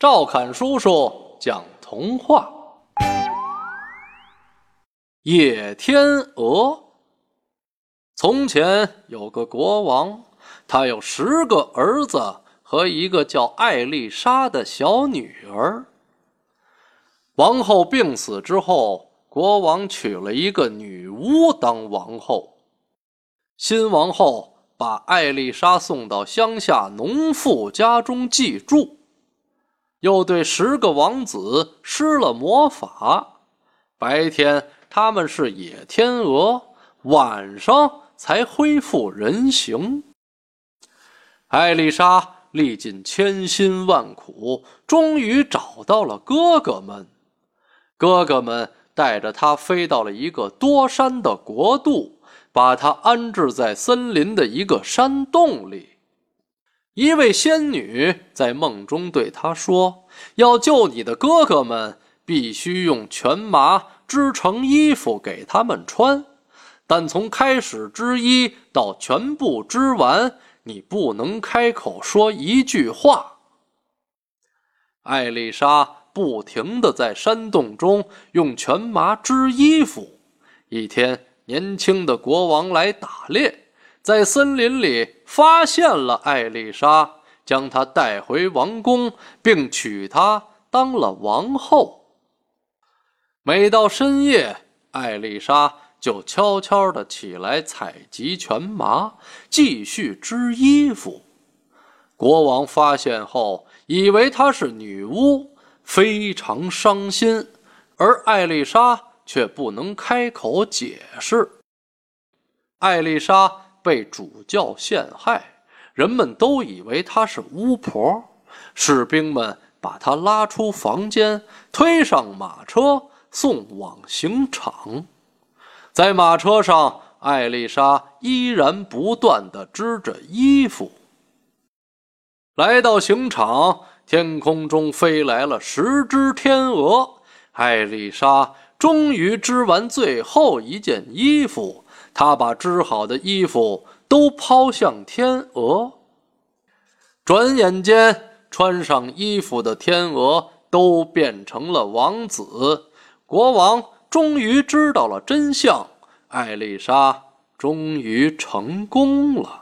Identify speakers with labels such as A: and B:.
A: 赵侃叔叔讲童话：野天鹅。从前有个国王，他有十个儿子和一个叫艾丽莎的小女儿。王后病死之后，国王娶了一个女巫当王后。新王后把艾丽莎送到乡下农妇家中寄住。又对十个王子施了魔法，白天他们是野天鹅，晚上才恢复人形。艾丽莎历尽千辛万苦，终于找到了哥哥们。哥哥们带着她飞到了一个多山的国度，把她安置在森林的一个山洞里。一位仙女在梦中对他说：“要救你的哥哥们，必须用全麻织成衣服给他们穿。但从开始织衣到全部织完，你不能开口说一句话。”艾丽莎不停地在山洞中用全麻织衣服。一天，年轻的国王来打猎。在森林里发现了艾丽莎，将她带回王宫，并娶她当了王后。每到深夜，艾丽莎就悄悄地起来采集全麻，继续织衣服。国王发现后，以为她是女巫，非常伤心，而艾丽莎却不能开口解释。艾丽莎。被主教陷害，人们都以为她是巫婆。士兵们把她拉出房间，推上马车，送往刑场。在马车上，艾丽莎依然不断地织着衣服。来到刑场，天空中飞来了十只天鹅。艾丽莎终于织完最后一件衣服。他把织好的衣服都抛向天鹅，转眼间，穿上衣服的天鹅都变成了王子。国王终于知道了真相，艾丽莎终于成功了。